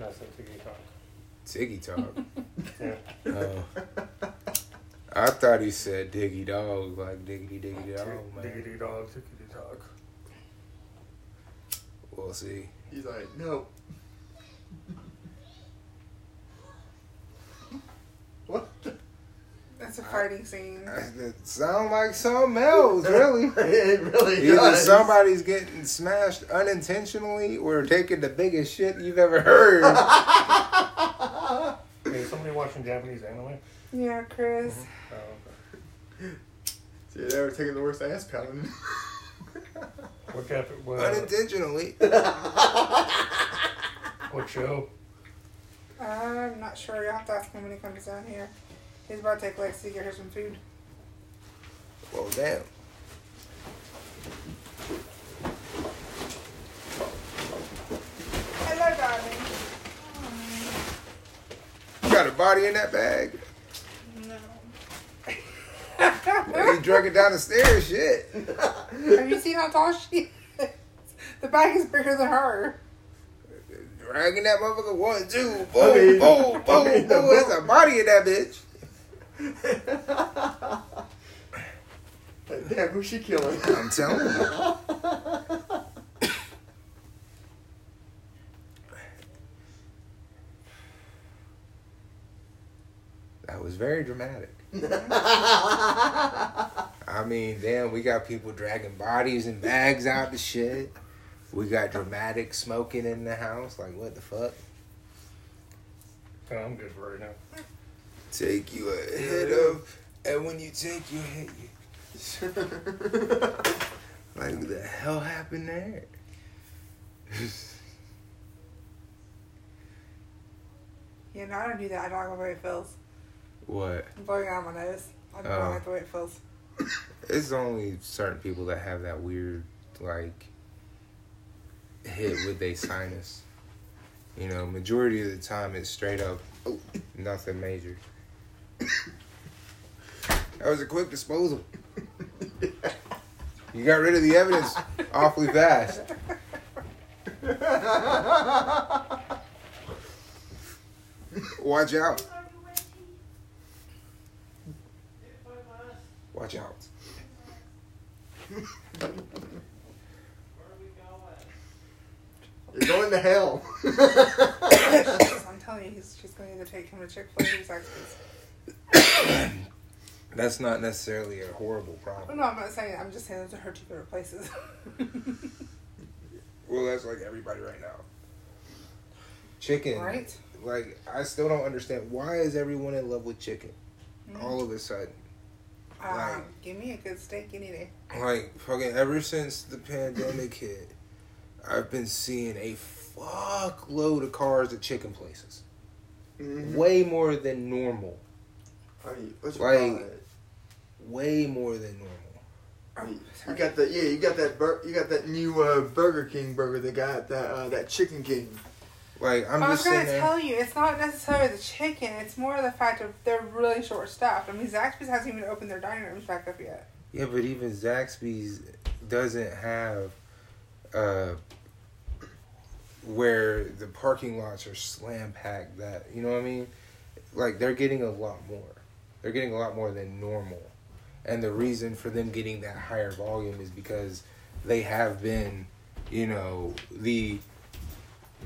That's a Tiggy Talk. Tiggy talk. Yeah. Oh. I thought he said diggy dog, like diggity diggity dog, man. Diggity dog, tickety dog. We'll see. He's like, no. That's a fighting scene. Uh, it sounds like something else, really. it really Either does. somebody's getting smashed unintentionally or taking the biggest shit you've ever heard. Hey, is somebody watching Japanese anime? Yeah, Chris. Mm-hmm. Oh, okay. See, they were taking the worst ass pounding. What Jap- what, uh, unintentionally. what show? I'm not sure. You'll have to ask him when he comes down here. He's about to take Lexi to get her some food. Well, damn. Hello, darling. You got a body in that bag? No. Well, you drug it down the stairs, shit. Have you seen how tall she is? The bag is bigger than her. Dragging that motherfucker one, two, boom, I mean- boom, boom, I mean, the boom. There's a body in that bitch. Damn, who's she killing? I'm telling you. That was very dramatic. I mean, damn, we got people dragging bodies and bags out the shit. We got dramatic smoking in the house. Like, what the fuck? Oh, I'm good for right now. Take you ahead of, and when you take you ahead, you. Like, what the hell happened there? Yeah, no, I don't do that. I don't like the way it feels. what? I'm blowing out my nose. I don't Oh. like the way it feels. It's only certain people that have that weird, like, hit with a sinus. You know, majority of the time it's straight up oh, nothing major. That was a quick disposal. You got rid of the evidence awfully fast. Watch out. Watch out. You're going to hell. I'm telling you, he's, she's going to take him to Chick fil A. That's not necessarily a horrible problem. no, I'm not saying I'm just saying those are her two favorite places. Well, that's like everybody right now. Chicken. right? Like, I still don't understand. Why is everyone in love with chicken? All of a sudden. Um, Right. give me a good steak any day. Like, fucking ever since the pandemic hit, I've been seeing a fuckload of cars at chicken places. Mhm. Way more than normal. I mean, what's Like- your Way more than normal. Oh, you got the yeah, you got that bur- you got that new uh, Burger King burger. They got that uh, that Chicken King. Like, I'm I was just gonna there. tell you, it's not necessarily the chicken. It's more the fact of they're really short staffed. I mean, Zaxby's hasn't even opened their dining rooms back up yet. Yeah, but even Zaxby's doesn't have uh where the parking lots are slam packed that you know what I mean? Like they're getting a lot more. They're getting a lot more than normal. And the reason for them getting that higher volume is because they have been, you know, the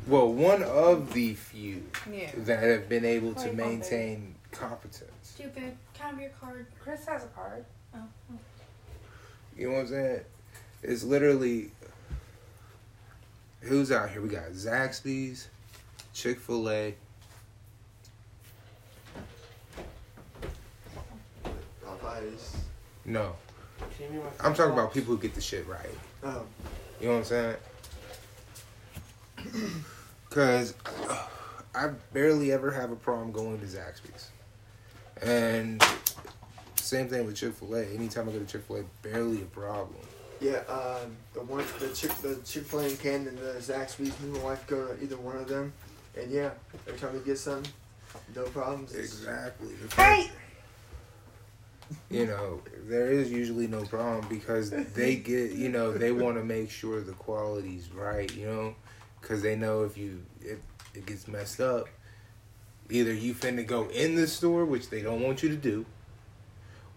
well, one of the few Yeah. that have been able to Wait, one maintain competence. Stupid. Can I have your card? Chris has a card. Oh. oh. You know what I'm saying? It's literally who's out here? We got Zaxby's, Chick Fil A. Popeyes. No, Can you give me my I'm talking phone? about people who get the shit right. Oh, You know what I'm saying? Cause uh, I barely ever have a problem going to Zaxby's, and same thing with Chick Fil A. Anytime I go to Chick Fil A, barely a problem. yeah. Uh, the one the chick the Chick Fil A in Canton and the Zaxby's. Me and my wife go to either one of them, and yeah, every time we get some, no problems. Exactly. Hey! You know, there is usually no problem because they get, you know, they want to make sure the quality's right, you know, because they know if you, if it gets messed up. Either you finna go in the store, which they don't want you to do,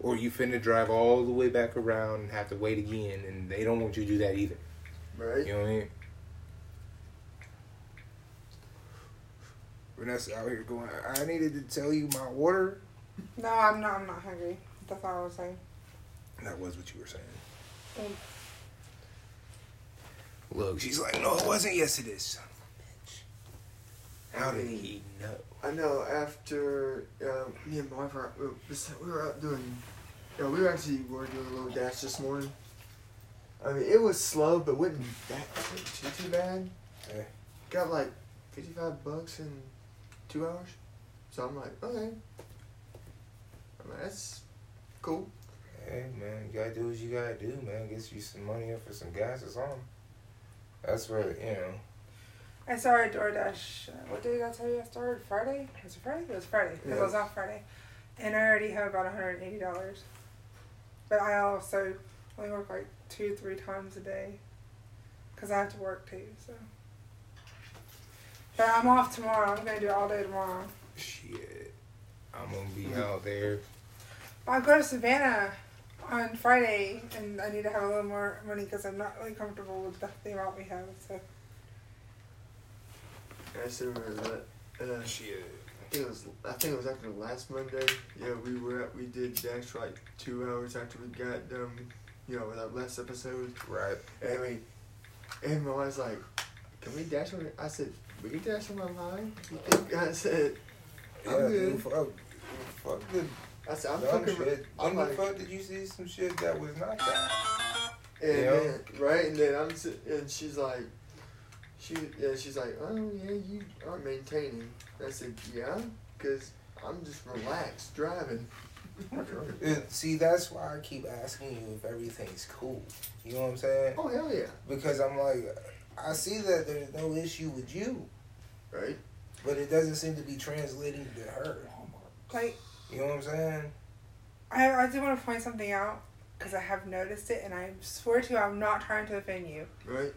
or you finna drive all the way back around and have to wait again, and they don't want you to do that either. Right? You know what I mean? Vanessa out here going, I needed to tell you my order. No, I'm not. I'm not hungry. That's all I was saying. That was what you were saying. Look, she's like, no, it wasn't. Yes, it is. Son of a bitch. How did he know? I know after um, me and my wife were, we were out doing, you know, we were actually we were doing a little dash this morning. I mean, it was slow, but wasn't that too too bad. Yeah. Got like fifty five bucks in two hours, so I'm like, okay. I'm like, that's cool. Hey, man, you gotta do what you gotta do, man. Get you some money up for some gas or something. That's where, you know. I started DoorDash. Uh, what day did I tell you I started? Friday? Was it Friday? It was Friday. 'cause I was off Friday. And I already have about $180. But I also only work like two, three times a day. Because I have to work too, so. But I'm off tomorrow. I'm going to do it all day tomorrow. Shit. I'm gonna be out there. I go to Savannah on Friday, and I need to have a little more money because I'm not really comfortable with the, the amount we have. So I still remember that. Uh, Shit. I think it was I think it was after last Monday. Yeah, we were at, we did dash for like two hours after we got done, you know, with our last episode. Right. And we, and my wife's like, "Can we dash on?" it?" I said, "We can dash on my line." You think? I said, I'm Yeah, good. fuck, fuck the "I said I'm dumb fucking." shit. I'm When the like, fuck did you see some shit that was not that? and Yeah. then, right, and then I'm sit- and she's like, she yeah, she's like, "Oh yeah, you are maintaining." I said, "Yeah, because I'm just relaxed driving." See, that's why I keep asking you if everything's cool. You know what I'm saying? Oh hell yeah, Because I'm like, I see that there's no issue with you, right? but it doesn't seem to be translating to her. like You know what I'm saying? I, I do want to point something out because I have noticed it, and I swear to you, I'm not trying to offend you. Right.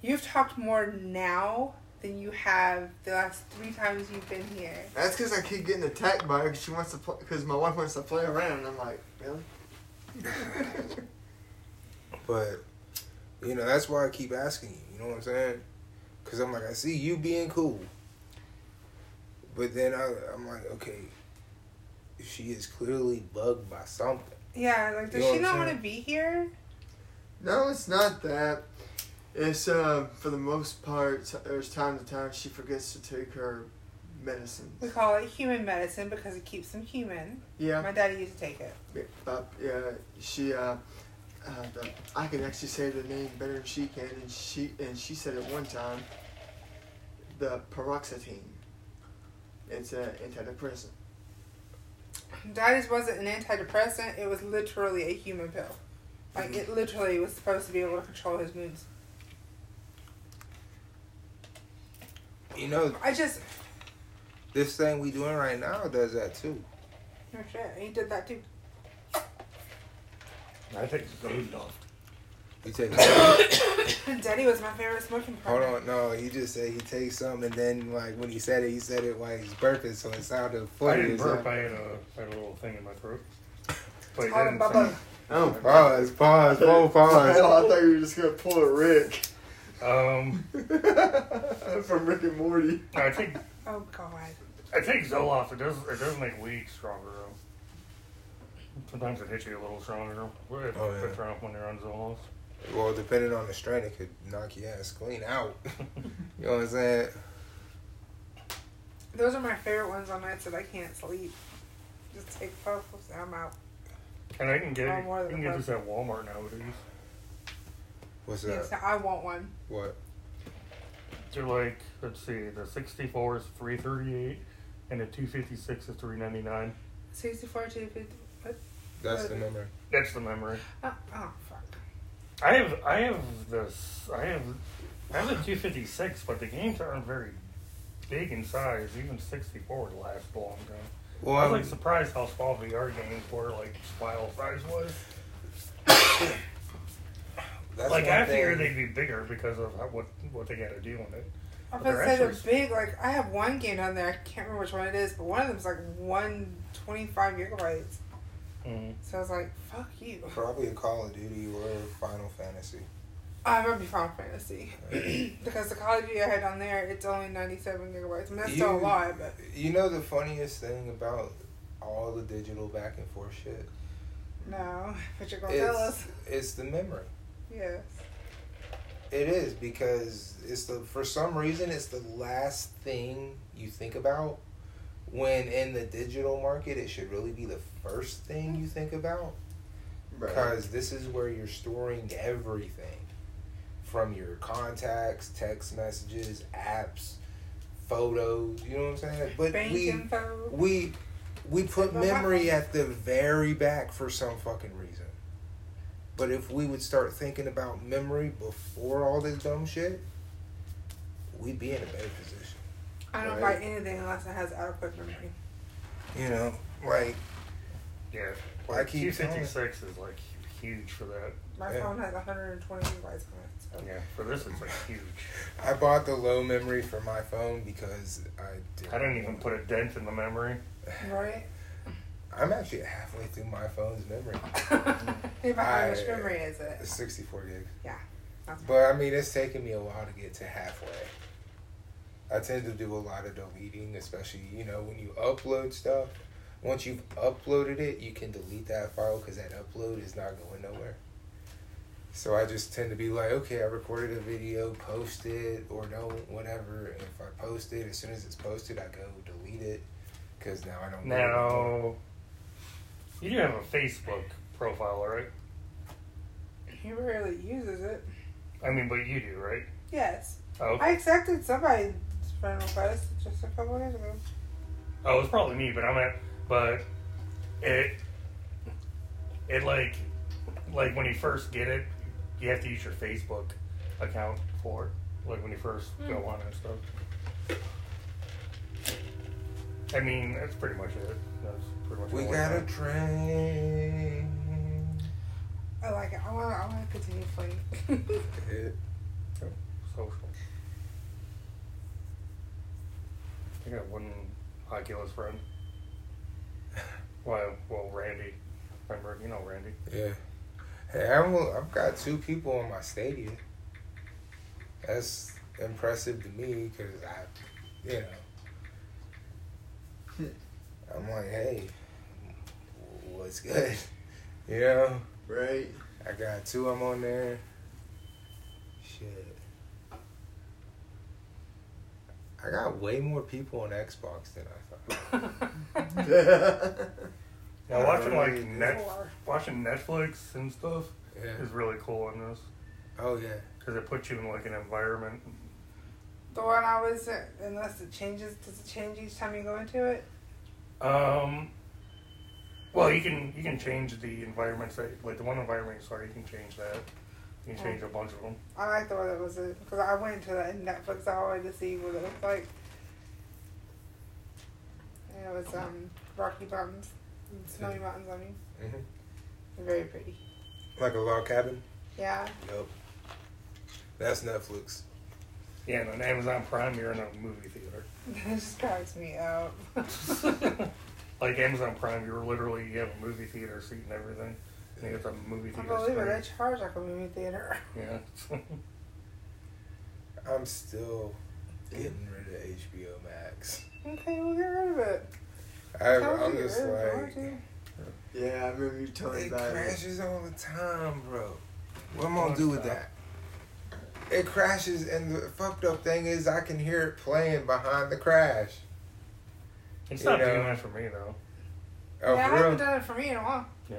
You've talked more now than you have the last three times you've been here. That's because I keep getting attacked by her because she wants to play. Because my wife wants to play around. And I'm like, really? But you know, that's why I keep asking you. You know what I'm saying? Because I'm like, I see you being cool, but then I, I'm like, okay, she is clearly bugged by something. Yeah, like does You know she not want to be here? No, it's not that. It's uh, for the most part. There's time to time she forgets to take her medicine. We call it human medicine because it keeps them human. Yeah. My daddy used to take it. But yeah, she uh, uh, the, I can actually say the name better than she can, and she and she said it one time. The paroxetine. It's an antidepressant. Daddy's wasn't an antidepressant. It was literally a human pill. Like it literally was supposed to be able to control his moods. You know, I just this thing we doing right now does that too. oh shit, he did that too. I think it's good enough. He takes. Daddy was my favorite smoking Hold partner. on, no, he just said he takes some, and then like when he said it, he said it while he's burping, so it sounded funny. I didn't as burp. hell. I had a, I had a little thing in my throat. But it didn't Bubba. sound- Oh, Pause, pause, whoa, pause. I thought you were just gonna pull a Rick Um, from Rick and Morty. I think. Oh god. I take Zoloft. It does it does make weed stronger though. Sometimes it hits you a little stronger if, Oh, if yeah. it's when you're on Zoloft. Well, depending on the strain, it could knock your ass clean out. you know what I'm saying? Those are my favorite ones on nights that I can't sleep. Just take puffs and I'm out. And I can get Oh, more you can get this at Walmart nowadays. What's Yes, that? I want one. What? They're like let's see, the 64 is 338, and the 256 is 399. 64 to 50. What? That's the number. That's the memory. Oh, oh, fuck. I have I have this I have I have a 256, but the games aren't very big in size. Even 64 would last a long time. Well, I was I'm- like surprised how small VR games were, like file size was. that's like I figured they'd be bigger because of how, what what they got to do on it. I was But gonna they're say they're big. Like I have one game on there. I can't remember which one it is, but one of them's like one twenty five gigabytes. Mm. So I was like, "Fuck you." Probably a Call of Duty or Final Fantasy. I might be Final Fantasy because the Call of Duty I had on there, it's only ninety seven gigabytes. I mean, that's still a lot, but You know the funniest thing about all the digital back and forth shit? no. But you're gonna tell us, It's, it's the memory. yes. It is because it's the for some reason it's the last thing you think about when in the digital market it should really be the first thing you think about Right. because this is where you're storing everything from your contacts, text messages, apps, photos, you know what I'm saying? But Bank we info. we we put memory at the very back for some fucking reason. But if we would start thinking about memory before all this dumb shit, we'd be in a better position. I don't Right. buy anything unless it has adequate memory. You know, like Yeah. I Like keep Q fifty six is like huge for that. My Yeah. phone has 120 gigabytes on it. So. Yeah. For this it's like huge. I bought the low memory for my phone because I didn't I didn't even put a dent in the memory. Right? I'm actually halfway through my phone's memory. how much memory is it? It's 64 gigs. Yeah. But I mean, it's taken me a while to get to halfway. I tend to do a lot of deleting, especially you know when you upload stuff. Once you've uploaded it, you can delete that file because that upload is not going nowhere. So I just tend to be like, okay, I recorded a video, post it or don't, whatever. If I post it, as soon as it's posted, I go delete it because now I don't. need it. Now you do have a Facebook profile, right? He rarely uses it. I mean, but you do, right? Yes. Oh, I accepted somebody's friend request just a couple days ago. oh, it's probably me, but I'm at, but it, it like, like when you first get it, you have to use your Facebook account for it. Like when you first go hmm. on and stuff. I mean, that's pretty much it. That's pretty much. We the only got a thing. train. I like it. I want. I want to continue playing. It, social. I got one Oculus friend. Well, well, Randy. Remember, you know Randy. Yeah. Hey, I'm, I've got two people on my stadium. That's impressive to me because I, you know, I'm like, hey, what's good? You know, Right. I got two of them on there. Shit. I got way more people on Xbox than I thought. Now watching like Really? net, watching Netflix and stuff Yeah. is really cool in this Oh yeah. because it puts you in like an environment. The one I was in, unless it changes, does it change each time you go into it? Um. Well, you can you can change the environments that like the one environment you start. You can change that. You can change a bunch of them. I like the one that was it because I went to that Netflix. I wanted to see what it looked like. And it was um Rocky Mountains, and Snowy Mountains. I mean, hmm very pretty. Like a log cabin. Yeah. Yup. That's Netflix. Yeah, and on Amazon Prime, you're in a movie theater. That just cracks me up. like Amazon Prime, you're literally you have a movie theater seat and everything. And you get the movie theater. I theater. believe it. They screen. charge like a movie theater. Yeah. I'm still getting rid of HBO Max. Okay, we'll get rid of it. I, Tell I'm me, just like, you? Yeah, I remember you telling me it about it. crashes all the time, bro. What am I gonna do with that? It crashes, and the fucked up thing is, I can hear it playing behind the crash. It's You not know. doing that for me though. Oh, yeah, I for haven't done it for me in a while Yeah.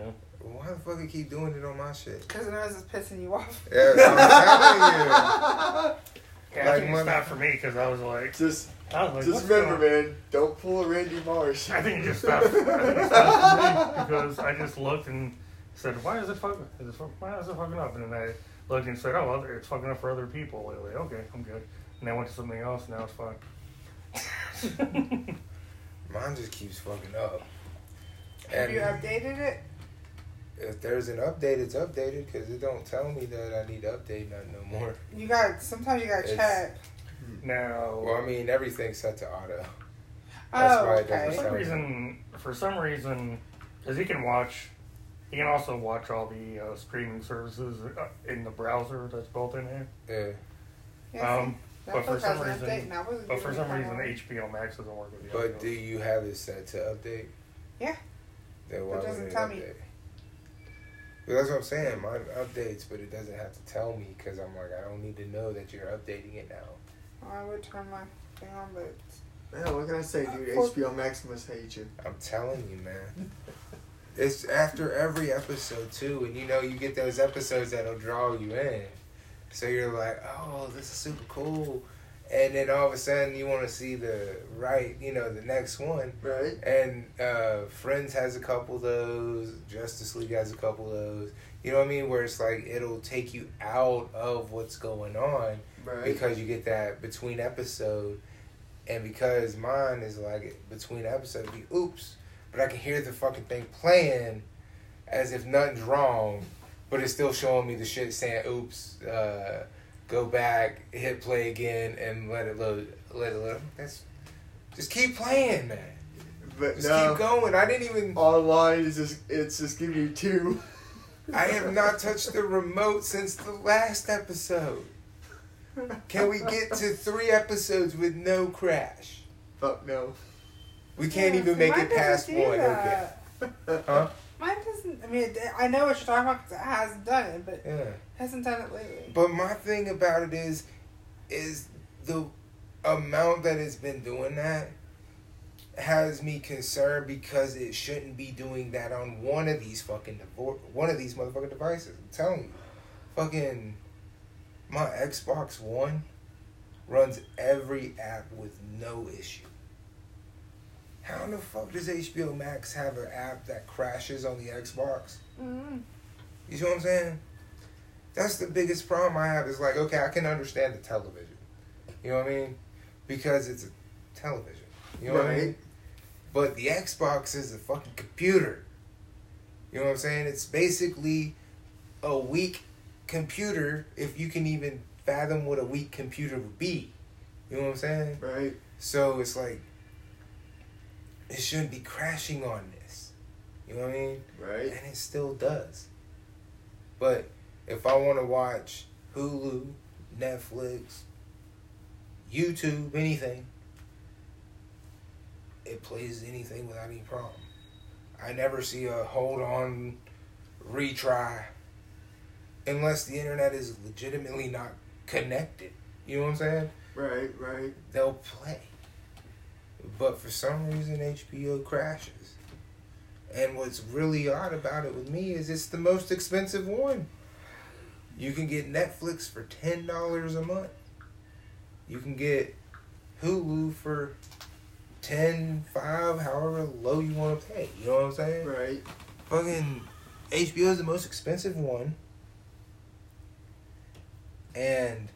Why the fuck you keep doing it on my shit? because it knows it's pissing you off. Yeah, I'm telling you. Yeah, Like I it's not for me because I was like, Just, I was like, just remember, going- man. Don't pull a Randy Marsh. I think it just stopped. I think it stopped because I just looked and said, "Why is it fucking? Is it, fuck- why is it fucking up?" And then I looked and said, "Oh, well, it's fucking up for other people lately." Okay, I'm good. And I went to something else. And Now it's fine. Mine just keeps fucking up. Have you updated it? If there's an update, it's updated because it don't tell me that I need to update nothing no more. You got sometimes you got to check. Now, Well, I mean, everything's set to auto. That's Oh, why it for doesn't okay. some reason, for some reason, because he can watch, he can also watch all the uh, streaming services uh, in the browser that's built in here. Yeah. Yeah, Um, but for some reason- update and I wasn't But for some reason. HBO Max doesn't work with the But audio. do you have it set to update? Yeah. Then why It doesn't wouldn't tell me. update? Well, that's what I'm saying. Mine updates, but it doesn't have to tell me because I'm like, I don't need to know that you're updating it now. I would turn my thing on, but Man, what can I say, dude? For- HBO Max must hate you. I'm telling you, man. It's after every episode too, and you know you get those episodes that'll draw you in. So you're like, oh, this is super cool, and then all of a sudden you want to see the right, you know, the next one. Right? And uh, Friends has a couple of those. Justice League has a couple of those. You know what I mean? Where it's like it'll take you out of what's going on Right. because you get that between episode, and because mine is like between episodes, you oops, but I can hear the fucking thing playing as if nothing's wrong, but it's still showing me the shit saying oops, uh, go back, hit play again, and let it load, let it load. That's just keep playing, man. but Just no, keep going. I didn't even. online is just it's just giving you two. I have not touched the remote since the last episode. Can we get to three episodes with no crash? Fuck no. We can't Yeah, even make it past one. Okay. Huh? I mean, I know what you're talking about because it hasn't done it, but Yeah. hasn't done it lately. But my thing about it is, is the amount that it's been doing that has me concerned because it shouldn't be doing that on one of these fucking devor- one of these motherfucking devices. I'm telling you, fucking my Xbox One runs every app with no issue. How in the fuck does HBO Max have an app that crashes on the Xbox? Mm-hmm. You see what I'm saying? That's the biggest problem I have. Is like, okay, I can understand the television. You know what I mean? Because it's a television. You know what I mean? But the Xbox is a fucking computer. You know what I'm saying? It's basically a weak computer if you can even fathom what a weak computer would be. You know what I'm saying? Right. So it's like it shouldn't be crashing on this. You know what I mean? Right. and it still does. But if I want to watch Hulu, Netflix, YouTube, anything, it plays anything without any problem. I never see a hold on, retry, unless the internet is legitimately not connected. You know what I'm saying? Right. Right. They'll play. But for some reason, HBO crashes. And what's really odd about it with me is it's the most expensive one. You can get Netflix for ten dollars a month. You can get Hulu for ten, five, however low you want to pay. You know what I'm saying? Right. Fucking HBO is the most expensive one. And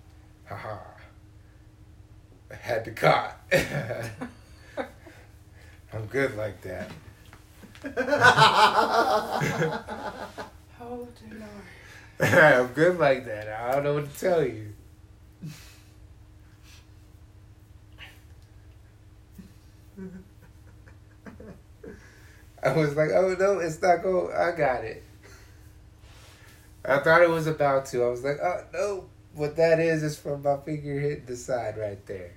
haha. I had to cut. I'm good like that. Dear Lord. I'm good like that. I don't know what to tell you. I was like, oh no, it's not going. I got it. I thought it was about to. I was like, oh no, what that is is from my finger hitting the side right there.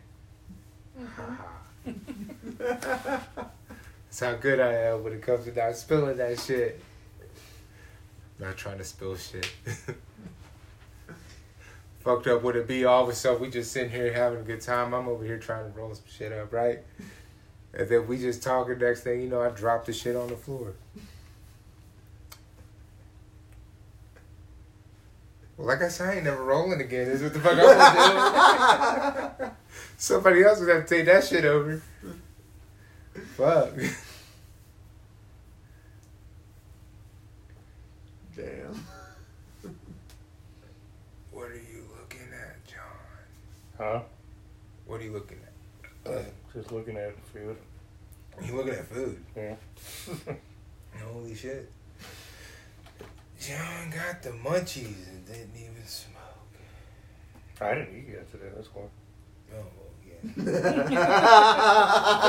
That's how good I am when it comes to not spilling that shit. Not trying to spill shit. Fucked up would it be all of a sudden we just sitting here having a good time. I'm over here trying to roll some shit up, right? And then we just talking next thing you know, I drop the shit on the floor. Well, like I said, I ain't never rolling again. This is what the fuck I'm gonna do. Somebody else would have to take that shit over. Fuck. Damn. What are you looking at, John? Huh? What are you looking at? Uh, Just looking at food. you looking at food. Yeah. Holy shit. John got the munchies and didn't even smoke. I didn't eat yet today. That's why. Oh, yeah. Yeah,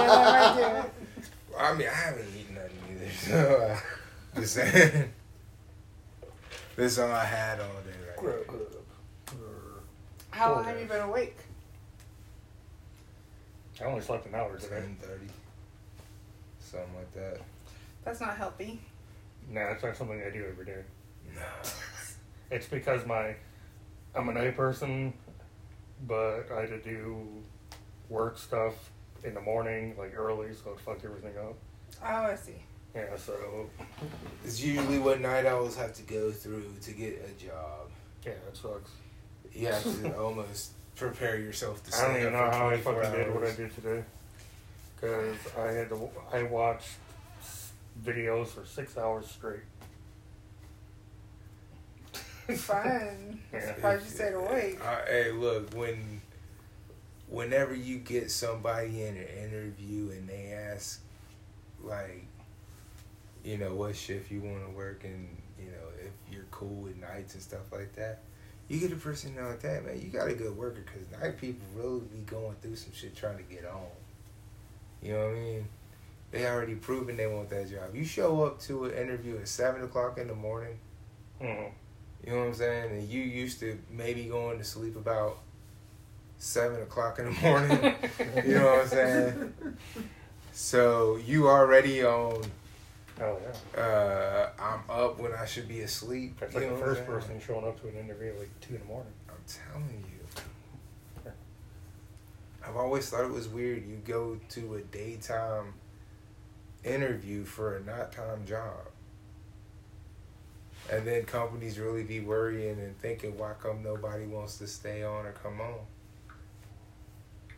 that might. I mean, I haven't eaten nothing either, so uh, just saying. this is all I had all day right Grub, now. grub. How long have you been awake? I only slept an hour today. Ten thirty, something like that. That's not healthy. Nah, it's not something I do every day. No. It's because my I'm a night person, but I had to do work stuff in the morning, like early, so it fucked everything up. Oh, I see. Yeah, so It's usually what night owls have to go through to get a job. yeah, it sucks. You have to almost prepare yourself to I don't even know how I 24 fucking did what I did today. Cause I had to I watched videos for six hours straight. Fun. Yeah. Surprised you stayed awake. Uh, hey, look, when whenever you get somebody in an interview and they ask, like, you know, what shift you want to work and, you know, if you're cool with nights and stuff like that, you get a person like that, man, you got a good worker because night people really be going through some shit trying to get on. You know what I mean? They already proven they want that job. You show up to an interview at 7 o'clock in the morning, Mhm. You know what I'm saying? And you used to maybe going to sleep about seven o'clock in the morning. you know what I'm saying? So you already on. Oh yeah. Uh, I'm up when I should be asleep. That's you like the first person showing up to an interview at like two in the morning. I'm telling you. I've always thought it was weird. You go to a daytime interview for a nighttime job. And then companies really be worrying and thinking, why come nobody wants to stay on or come on?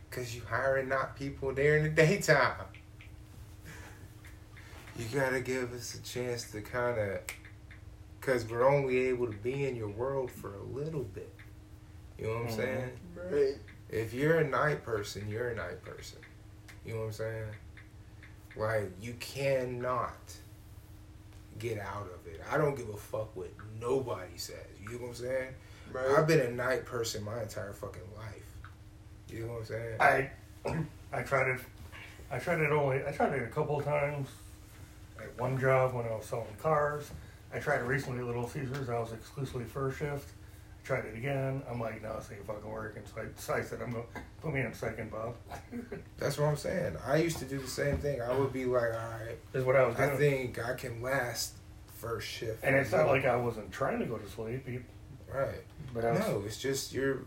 Because you hiring not people there in the daytime. You gotta give us a chance to kind of, because we're only able to be in your world for a little bit. You know what I'm Mhm. saying? Right. If you're a night person, you're a night person. You know what I'm saying? Like, you cannot get out of it. I don't give a fuck what nobody says. You know what I'm saying? Right. I've been a night person my entire fucking life. You know what I'm saying? I I tried it. I tried it only. I tried it a couple of times. At one job when I was selling cars. I tried it recently at Little Caesars. I was exclusively first shift. Tried it again. I'm like, no, this ain't fucking working. So I, so I said, I'm gonna put me in second, Bob. That's what I'm saying. I used to do the same thing. I would be like, all right, is what I was I think I can last first shift. and it's not like I wasn't trying to go to sleep, e- Right. but I was. No, it's just you're.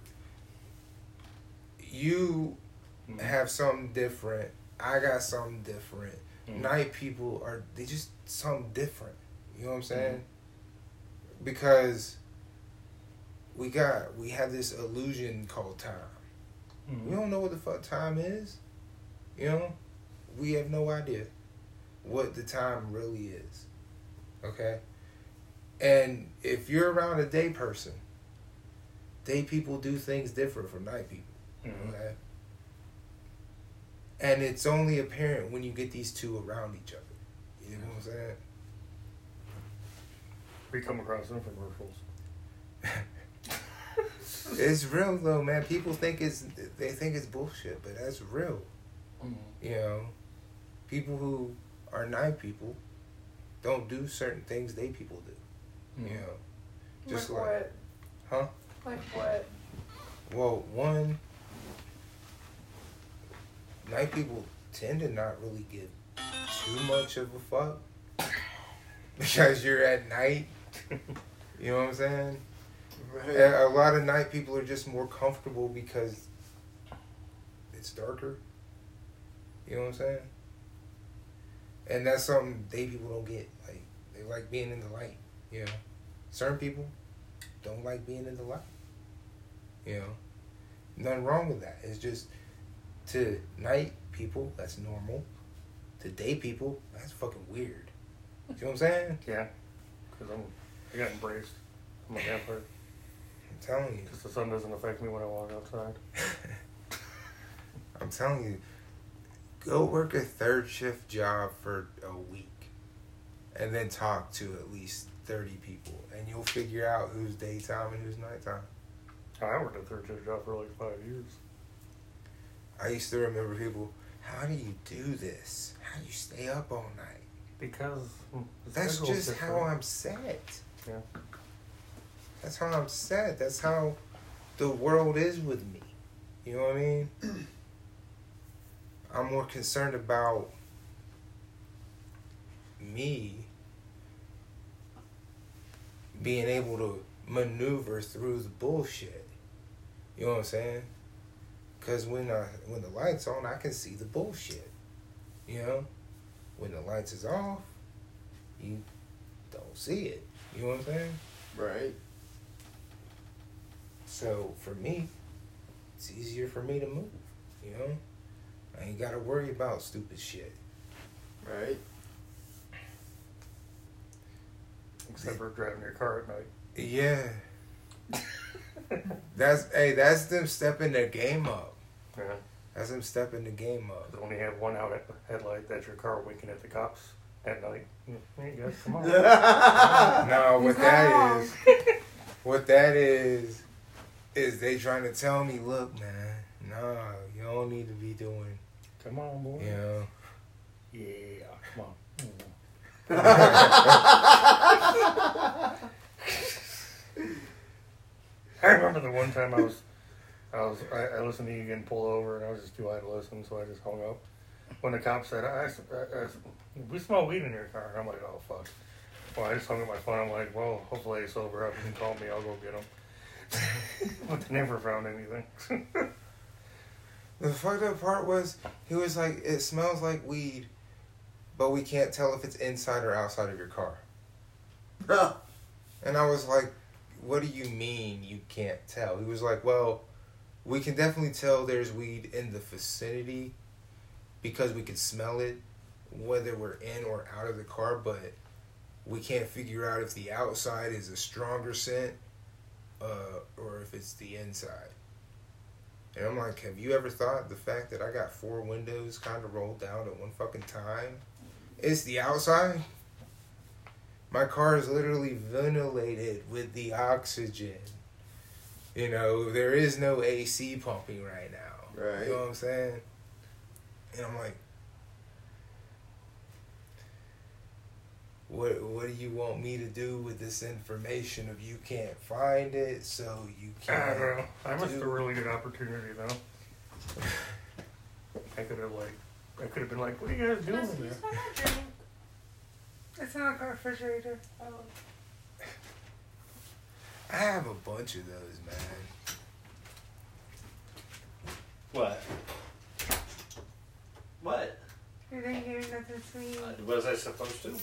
You Mm. have something different. I got something different. Mm. Night people are they just something different. You know what I'm saying? Because we got we have this illusion called time. Mhm. We don't know what the fuck time is. You know? We have no idea what the time really is. Okay? And if you're around a day person, day people do things different from night people. Mhm. Okay? And it's only apparent when you get these two around each other. You know what I'm saying? We come across infomercials. It's real though, man. People think it's they think it's bullshit, but that's real. Mm-hmm. You know, people who are night people don't do certain things they people do. You mm-hmm. know, just like, like, what? huh? Like what? Well, one, night people tend to not really give too much of a fuck because you're at night. You know what I'm saying? Right. And a lot of night people are just more comfortable because it's darker. You know what I'm saying? And that's something day people don't get. Like they like being in the light. You know, certain people don't like being in the light. You know, nothing wrong with that. It's just to night people that's normal. To day people that's fucking weird. You know what I'm saying? Yeah, because I'm. I got embraced. I'm a vampire. Telling you. Because the sun doesn't affect me when I walk outside. I'm telling you, go work a third shift job for a week and then talk to at least 30 people and you'll figure out who's daytime and who's nighttime. I worked a third shift job for like five years. I used to remember people. How do you do this? How do you stay up all night? Because mm, That's just how. I'm set. Yeah. That's how I'm set. That's how the world is with me. You know what I mean? I'm more concerned about me being able to maneuver through the bullshit. You know what I'm saying? Cause when I when the lights on, I can see the bullshit. You know, when the lights is off, you don't see it. You know what I'm saying? Right. So for me, it's easier for me to move. You know, I ain't gotta worry about stupid shit. Right. Except for driving your car at night. Yeah, that's hey, that's them stepping their game up. Yeah. That's them stepping the game up. When you have one out at the headlight, that's your car winking at the cops at night. Hey guys, come on. No, what He's that wrong. is, what that is, is they trying to tell me, look, man, no, you don't need to be doing, come on, boy. you know. Yeah, come on. I remember the one time I was, I was, I, I listened to you getting pulled over, and I was just too high to listen, so I just hung up. When the cop said, I, I, I, "We smell weed in your car," and I'm like, "Oh fuck." Well, I just hung up my phone. I'm like, "Well, hopefully they sober up. You can call me. I'll go get them." but they never found anything. The fucked up part was he was like, it smells like weed, but we can't tell if it's inside or outside of your car. And I was like, what do you mean you can't tell? He was like, well, we can definitely tell there's weed in the vicinity because we can smell it, whether we're in or out of the car, but we can't figure out if the outside is a stronger scent uh, or if it's the inside. And I'm like, have you ever thought the fact that I got four windows kind of rolled down at one fucking time? It's the outside. My car is literally ventilated with the oxygen. You know, there is no AC pumping right now. Right. You know what I'm saying? And I'm like, what what do you want me to do with this information if you can't find it so you can't don't know. I missed a do- really good opportunity though. I could have like, I could have been like, "What are you guys doing Let's there?" use my drink. It's not a refrigerator. Oh. I have a bunch of those, man. What? What? You didn't give me nothing sweet. Uh, Was I supposed to?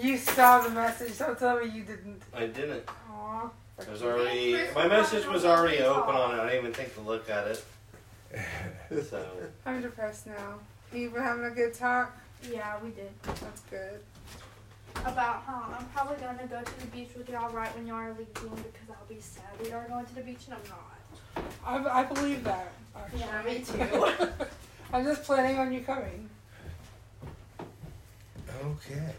You saw the message. Don't tell me you didn't. I didn't. Aw. I was already. My message was already open on it. I didn't even think to look at it. So I'm depressed now. You been having a good talk? Yeah, we did. That's good. About how I'm probably gonna go to the beach with y'all right when y'all are leaving because I'll be sad we are going to the beach and I'm not. I, I believe that. Yeah, me too. I'm just planning on you coming. Okay.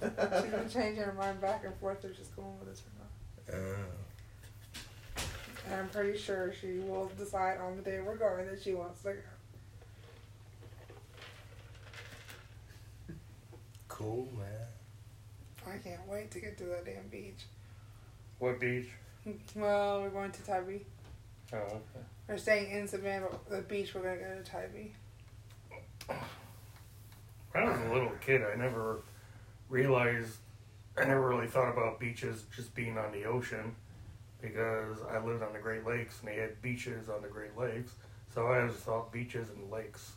She's been changing her mind back and forth of just going with us or not. Uh, And I'm pretty sure she will decide on the day we're going that she wants to go. cool, man. I can't wait to get to that damn beach. What beach? Well, we're going to Tybee. Oh, okay. We're staying in Savannah. The beach, we're going to go to Tybee. When I was a little kid, I never realized, I never really thought about beaches just being on the ocean because I lived on the Great Lakes and they had beaches on the Great Lakes. So I always thought beaches and lakes.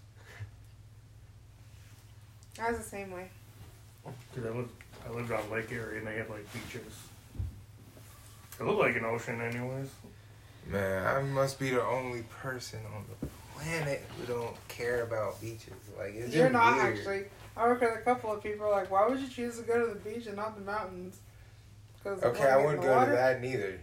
I was the same way. Because I lived, I lived on Lake Erie and they had like beaches. It looked like an ocean, anyways. Man, I must be the only person on the planet who don't care about beaches. Like, it's You're not weird. actually. I work with a couple of people like, why would you choose to go to the beach and not the mountains? Cause Okay, I wouldn't go to that neither.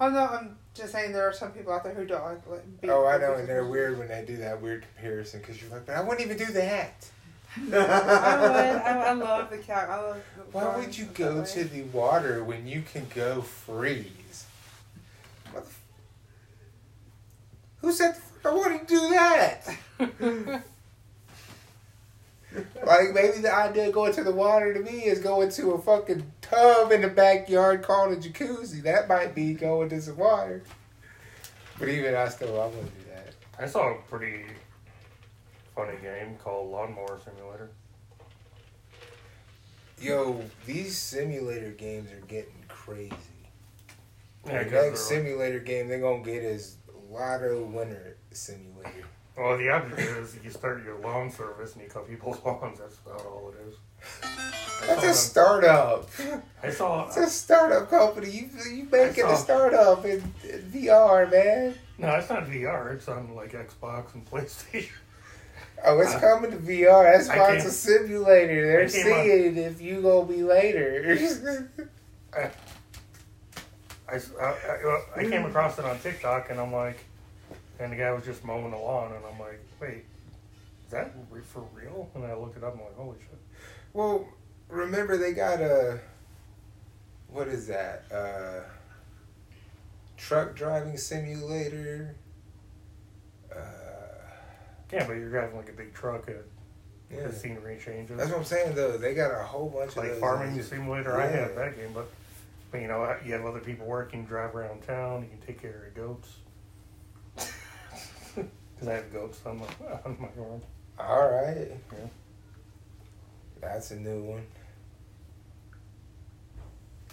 Oh no, I'm just saying there are some people out there who don't like. like beach, Oh, I know, and they're weird when they do that weird comparison because you're like, but I wouldn't even do that. I would. I, I love the cat. I love. The Why would you go to the water when you can go freeze? What the f- Who said the I want to do that. like maybe the idea of going to the water to me is going to a fucking tub in the backyard called a jacuzzi. That might be going to some water. But even I still I wouldn't do that. I saw a pretty funny game called Lawnmower Simulator. Yo, these simulator games are getting crazy. Yeah, the next simulator game they're gonna get is Lotto Winner Simulator. Well, the object is you start your lawn service and you cut people's lawns. That's about all it is. I That's saw a startup. I saw. It's a startup company. You you making I a saw- startup in, in VR, man. No, it's not VR. It's on like Xbox and PlayStation. Oh, it's Uh, coming to VR. That's I why it's a simulator. They're I seeing if you gonna be later. I I came across it on TikTok and I'm like, and the guy was just mowing the lawn and I'm like, wait, is that for real? And I looked it up and I'm like, holy shit. well, remember they got a what is that? Uh, truck driving simulator. Uh, Yeah, but you're driving like a big truck and yeah. the scenery changes. That's what I'm saying though. They got a whole bunch like of those farming just- simulator. I have that game, but, but you know, you have other people working, drive around town. You can take care of your goats. Because I have goats on my on my farm. All right. Yeah. That's a new one.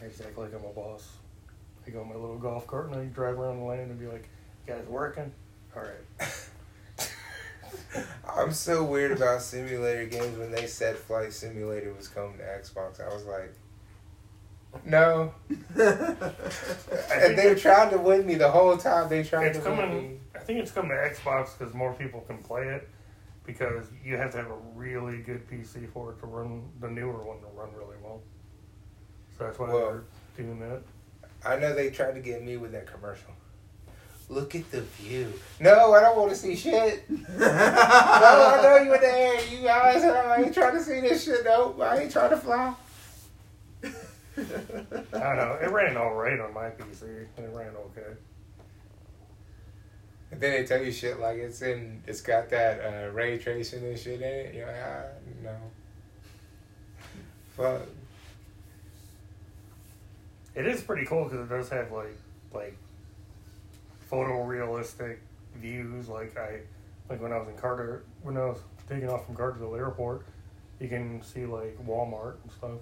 I just act like I'm a boss. I go in my little golf cart and I drive around the land and be like, "You guys working? All right." I'm so weird about simulator games. When they said Flight Simulator was coming to Xbox, I was like, no. and they tried to win me the whole time. They tried It's to win me. Think it's coming to Xbox because more people can play it. Because you have to have a really good PC for it to run the newer one to run really well. So that's why Well- they're doing that. I know they tried to get me with that commercial. Look at the view. No, I don't want to see shit. No, I know you in the air. You guys, I ain't trying to see this shit. Nope, I ain't trying to fly. I don't know. It ran all right on my PC. It ran okay. And then they tell you shit like it's in, it's got that uh, ray tracing and shit in it. You're like, ah, no. Fuck. It is pretty cool because it does have like like photorealistic views. Like I like when I was in Carter when I was taking off from Cartersville Airport, you can see like Walmart and stuff.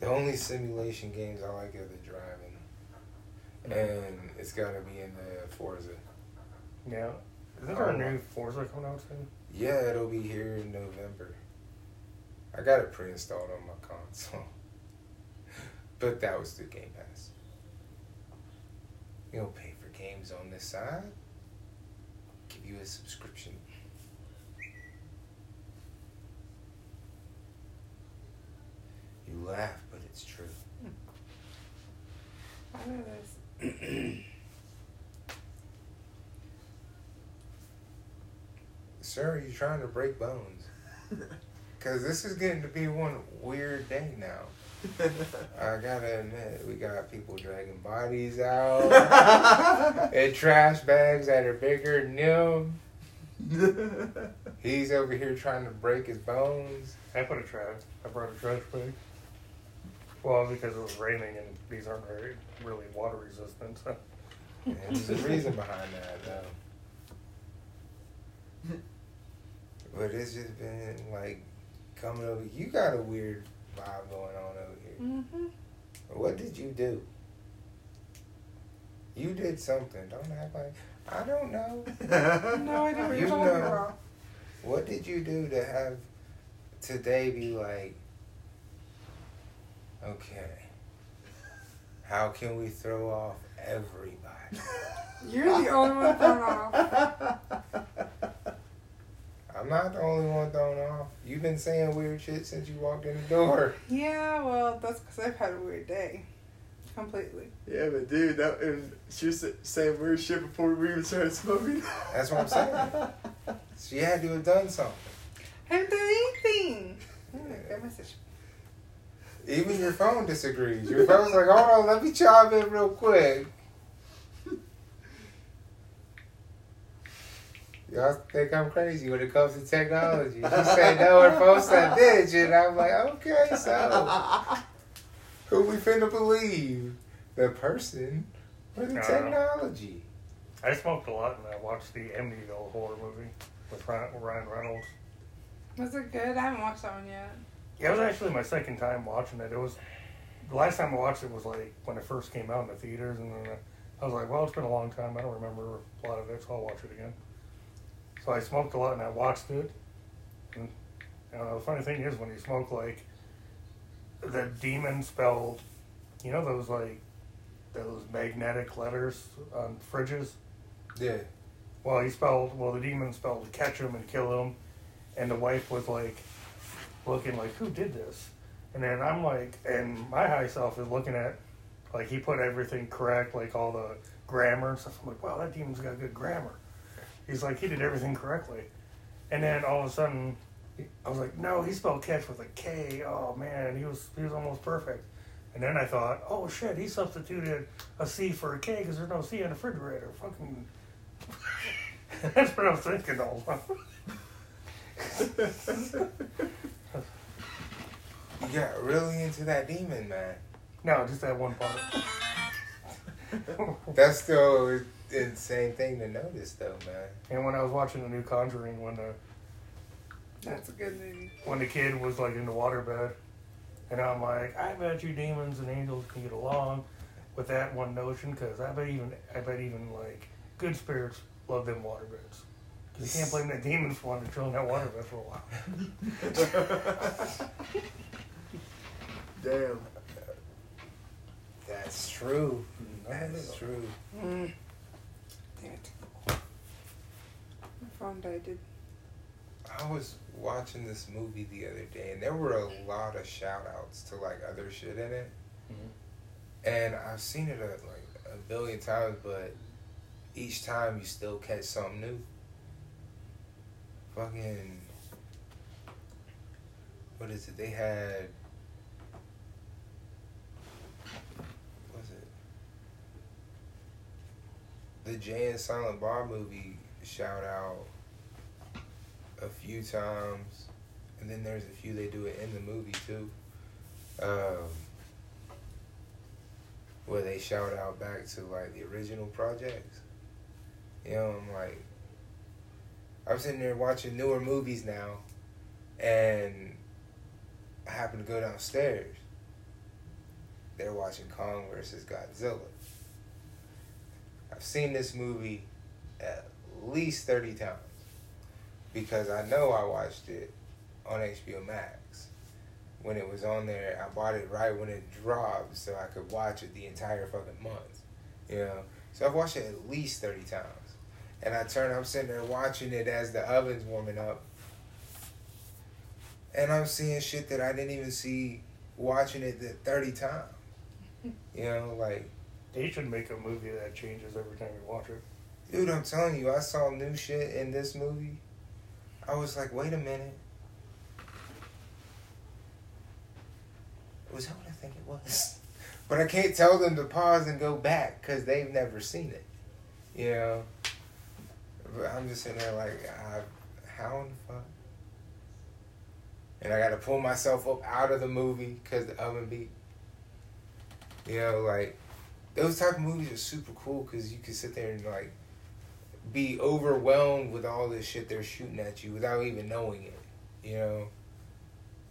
The only simulation games I like are the driving, and it's got to be in the Forza. Yeah. Isn't there a um, new Forza coming out soon? Yeah, it'll be here in November. I got it pre-installed on my console, but that was through Game Pass. You don't pay for games on this side. Give you a subscription. You laugh, but it's true. Hmm. I know this. Sir, you trying to break bones? Cause this is getting to be one weird day now. I gotta admit, we got people dragging bodies out in trash bags that are bigger than him. He's over here trying to break his bones. I put a trash. I brought a trash bag. Well, because it was raining and these aren't very really water resistant. So. And there's a reason behind that, though. But it's just been like coming over. You got a weird vibe going on over here. Mm-hmm. What did you do? You did something. Don't act like I don't know. No idea what You you're talking know. about. What did you do to have today be like? Okay. How can we throw off everybody? You're the only one thrown off. I'm not the only one thrown off. You've been saying weird shit since you walked in the door. Yeah, well, that's because I've had a weird day. Completely. Yeah, but dude, that and she was saying weird shit before we even started smoking. That's what I'm saying. She had to have done something. I haven't done anything. Oh, Yeah. that message. Even your phone disagrees. Your phone's like, hold on, let me chime in real quick. Y'all think I'm crazy when it comes to technology. You say no and post that bitch, and I'm like, okay, so who we finna believe? The person or the No. technology? I smoked a lot and I watched the Amityville horror movie with Ryan, Ryan Reynolds. Was it good? I haven't watched that one yet. Yeah, it was actually my second time watching it. It was the last time I watched it was like when it first came out in the theaters, and then I was like, well, it's been a long time. I don't remember a lot of it, so I'll watch it again. So I smoked a lot and I watched it. And you know, the funny thing is, when you smoke, like the demon spelled, you know, those like those magnetic letters on fridges. Yeah. Well, he spelled, well, the demon spelled to catch him and kill him. And the wife was like, looking like, who did this? And then I'm like, and my high self is looking at, like, he put everything correct, like all the grammar and stuff. I'm like, wow, that demon's got good grammar. He's like, he did everything correctly. And then all of a sudden, I was like, no, he spelled catch with a K. Oh man, he was he was almost perfect. And then I thought, oh shit, he substituted a C for a K because there's no C in the refrigerator. Fucking. That's what I was thinking all. You got really into that demon, man. No, just that one part. That's still insane thing to notice, though, man. And when I was watching the new Conjuring, when the That's a good movie. when the kid was like in the waterbed, and I'm like, I bet you demons and angels can get along with that one notion, because I bet even I bet even like good spirits love them waterbeds. Because you can't blame that demon for wanting to chill in that waterbed for a while. Damn. That's true. That's true. Mm. Damn it. My phone died, dude. I was watching this movie the other day, and there were a lot of shout outs to like other shit in it. And I've seen it a, like a billion times, but each time you still catch something new. Fucking. What is it? They had. What was it? The Jay and Silent Bob movie shout out a few times, and then there's a few they do it in the movie too. Um, where they shout out back to like the original projects. You know, I'm like, I'm sitting there watching newer movies now, and I happen to go downstairs. They're watching Kong versus Godzilla. I've seen this movie at least 30 times because I know I watched it on HBO Max when it was on there. I bought it right when it dropped so I could watch it the entire fucking month. You know? So I've watched it at least 30 times. And I turn, I'm sitting there watching it as the oven's warming up. And I'm seeing shit that I didn't even see watching it the 30 times. You know, like, They should make a movie that changes every time you watch it. dude, I'm telling you, I saw new shit in this movie. I was like, wait a minute. Was that what I think it was? But I can't tell them to pause and go back because they've never seen it. You know? But I'm just sitting there like, I, how in the fuck? And I got to pull myself up out of the movie because the oven beat. You know, like, those type of movies are super cool because you can sit there and, like, be overwhelmed with all this shit they're shooting at you without even knowing it. You know?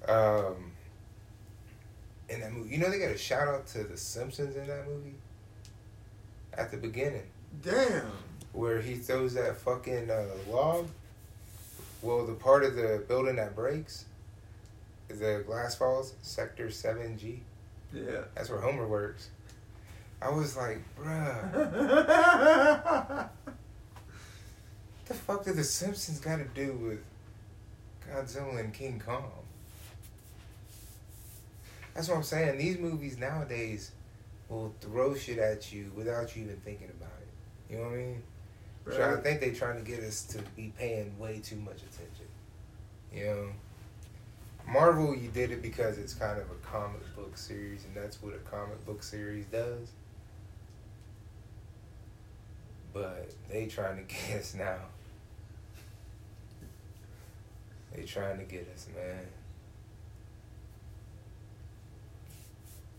Um, in that movie. You know they got a shout out to the Simpsons in that movie? At the beginning. Damn. Where he throws that fucking uh, log. Well, the part of the building that breaks, the glass falls, Sector 7G. Yeah. That's where Homer works. I was like, bruh, What the fuck did the Simpsons got to do with Godzilla and King Kong? That's what I'm saying. These movies nowadays will throw shit at you without you even thinking about it. You know what I mean? So I think they're trying to get us to be paying way too much attention. You know? Marvel, you did it because it's kind of a comic book series, and that's what a comic book series does. But they trying to get us now They trying to get us, man.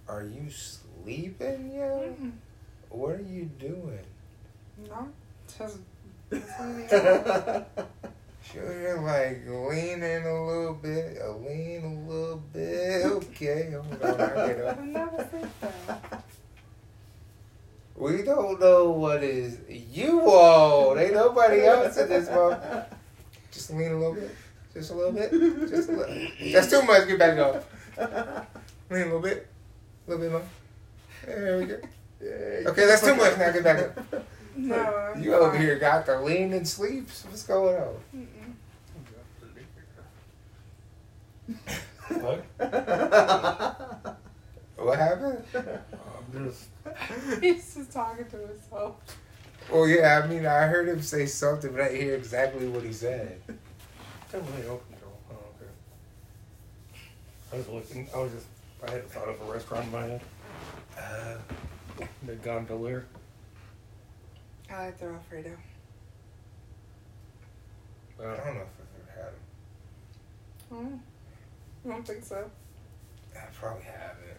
Are you sleeping, yo? Mm-mm. What are you doing? No, just listening to you. Sure, like leaning a little bit, a lean a little bit. Okay, hold on, I get up. I'm never asleep though. We don't know what is you all. Ain't nobody else in this one. Just lean a little bit. Just a little bit. Just a little. That's too much. Get back up. Lean a little bit. A little bit more. There we go. Okay, that's too much. Now get back up. No, I'm You over fine. here got the lean and sleeps. What's going on? Mm-mm. What? What happened? I'm just He's just talking to himself. Well, yeah, I mean, I heard him say something, but I didn't hear exactly what he said. Tell me they open till. Oh, okay. I was looking. I was just. I had a thought of a restaurant in my head. Uh, The Gondolier. I like the Alfredo. I Uh, don't know if I've ever had him. Mm. I don't think so. I probably haven't.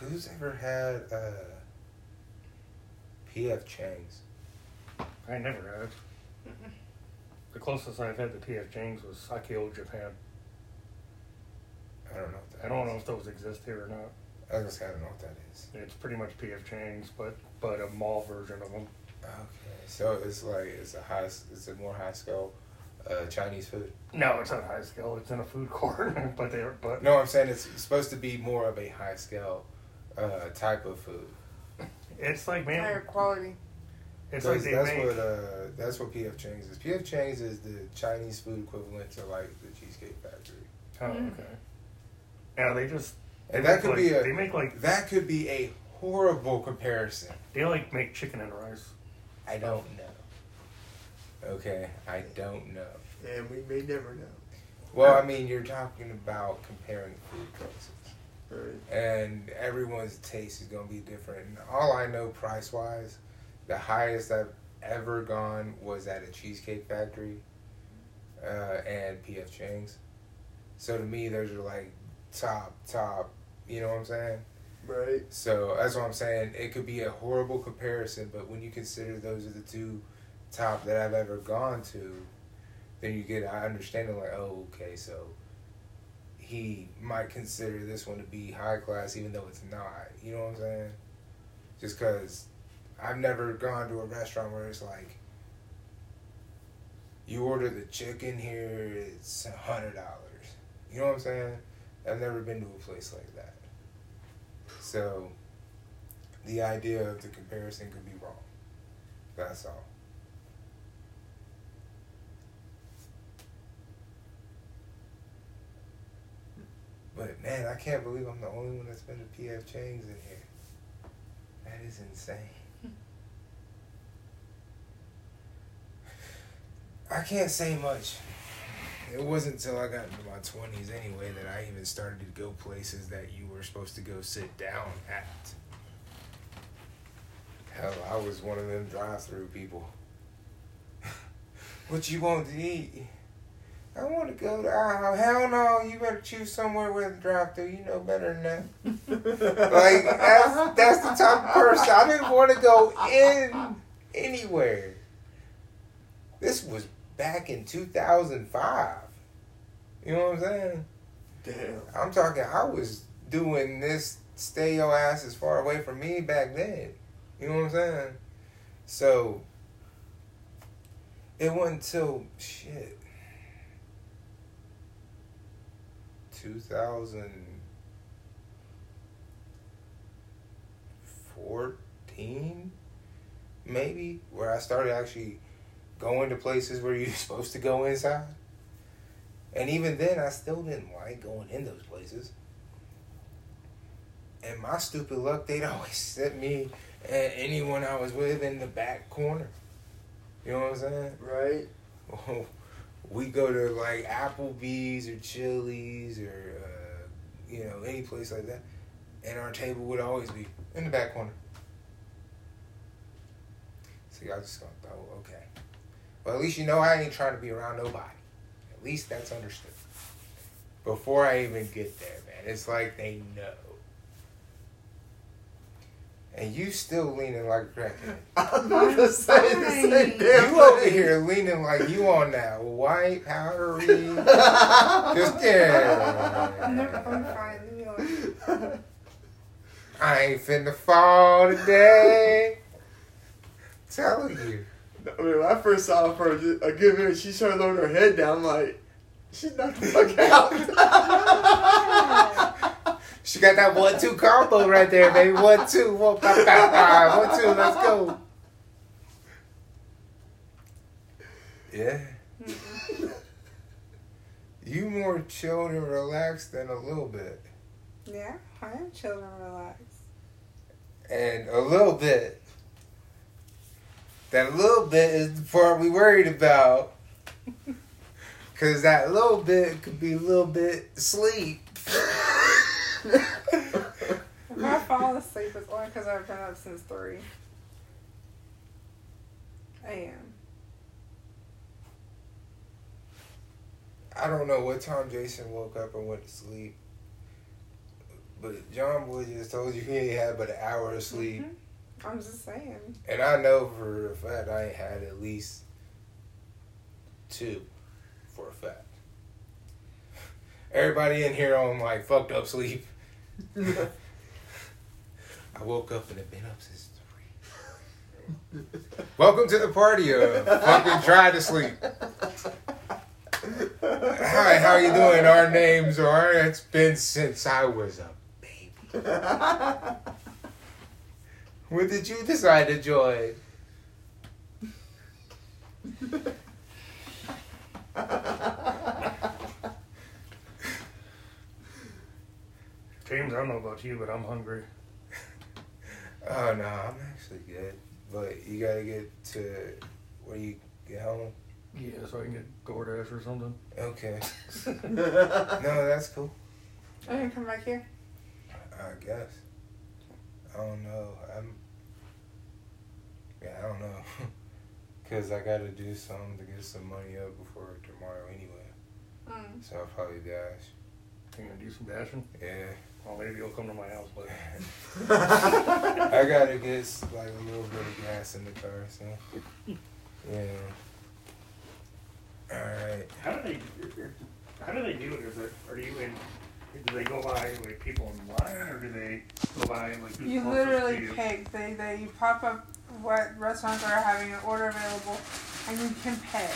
Who's ever had uh, PF Chang's? I never had. The closest I've had to P.F. Chang's was Sarku Japan. I don't know. I don't is. know if those exist here or not. I was gonna say I don't know what that is. It's pretty much P.F. Chang's, but but a mall version of them. Okay, so it's like it's a high, it's a more high scale uh, Chinese food. No, it's not high scale. It's in a food court, but they're but No, I'm saying it's supposed to be more of a high scale uh, type of food. it's like Higher man, quality. it's like they that's make. what uh, that's what PF Chang's is. PF Chang's is the Chinese food equivalent to like the Cheesecake Factory. oh, Mm. okay. Yeah, they just they And that could like, be a they make like that could be a horrible comparison. they like make chicken and rice. I don't know. Okay, I don't know. and we may never know. Well, I mean, you're talking about comparing food choices. Right. and everyone's taste is gonna be different. And all I know price wise, the highest I've ever gone was at a Cheesecake Factory uh, and PF Chang's. So to me, those are like top top. You know what I'm saying? Right. So that's what I'm saying. It could be a horrible comparison, but when you consider those are the two top that I've ever gone to, then you get an understanding like, oh, okay, so he might consider this one to be high class, even though it's not. You know what I'm saying? Just because I've never gone to a restaurant where it's like, you order the chicken here, it's a hundred dollars. You know what I'm saying? I've never been to a place like that. So, the idea of the comparison could be wrong. That's all. But man, I can't believe I'm the only one that's been to PF Chang's in here. That is insane. I can't say much. It wasn't until I got into my twenties anyway that I even started to go places that you were supposed to go sit down at. Hell, I was one of them drive-through people. what you want to eat? I want to go to aisle. Hell no, you better choose somewhere with a drive-through. You know better than that. Like that's that's the type of person I didn't want to go in anywhere. This was back in 2005. You know what I'm saying? Damn. I'm talking. I was doing this. Stay your ass as far away from me back then. You know what I'm saying? So it wasn't until shit. 2014 maybe where I started actually going to places where you're supposed to go inside. And even then, I still didn't like going in those places. And my stupid luck, they'd always set me and anyone I was with in the back corner. You know what I'm saying? Right. we go to like Applebee's or Chili's or uh, you know any place like that, and our table would always be in the back corner. So y'all just gonna okay. Well, at least you know I ain't trying to be around nobody. At least that's understood. Before I even get there, man, it's like they know. And you still leaning like a crackhead. I'm about to say the same damn You over here leaning like you on that white powdery. Just yeah. I'm fine. Leave. I ain't finna fall today. Telling you. I mean, when I first saw her just a good minute, she started lowering her head down. I'm like, she's not the fuck out. She got that one two combo right there, baby. One two, one five, five, five. One two, let's go. Yeah. You more chilled and relaxed than a little bit. Yeah, I am chilling and relaxed. And a little bit. That little bit is the part we worried about. Cause that little bit could be a little bit sleep. I fall asleep, it's only because I've been up since 3 a.m. I don't know what time Jason woke up and went to sleep. But John Boy just told you he ain't had but an hour of sleep. Mhm. I'm just saying. And I know for a fact I ain't had at least two for a fact. Everybody in here on like fucked up sleep. I woke up and have been up since three. Welcome to the party of fucking try to sleep. Hi, how are you doing? Our names are. It's been since I was a baby. When did you decide to join? James, I don't know about you, but I'm hungry. Oh no, I'm actually good. But you gotta get to where you get home. Yeah, so I can get DoorDash or something. Okay. No, that's cool. I can come back here. I guess. I don't know. I'm. Yeah, I don't know. Cause I gotta do something to get some money up before tomorrow anyway. Mm. So I'll probably dash. You gonna do some dashing? Yeah. Well, maybe you'll come to my house, but I gotta get like a little bit of gas in the car, so yeah. All right. how do they? How do they do it? Is it? Are you in? Do they go by like people in line, or do they go by like? who's You closest to literally you? pick. They they pop up what restaurants are having an order available, and you can pick.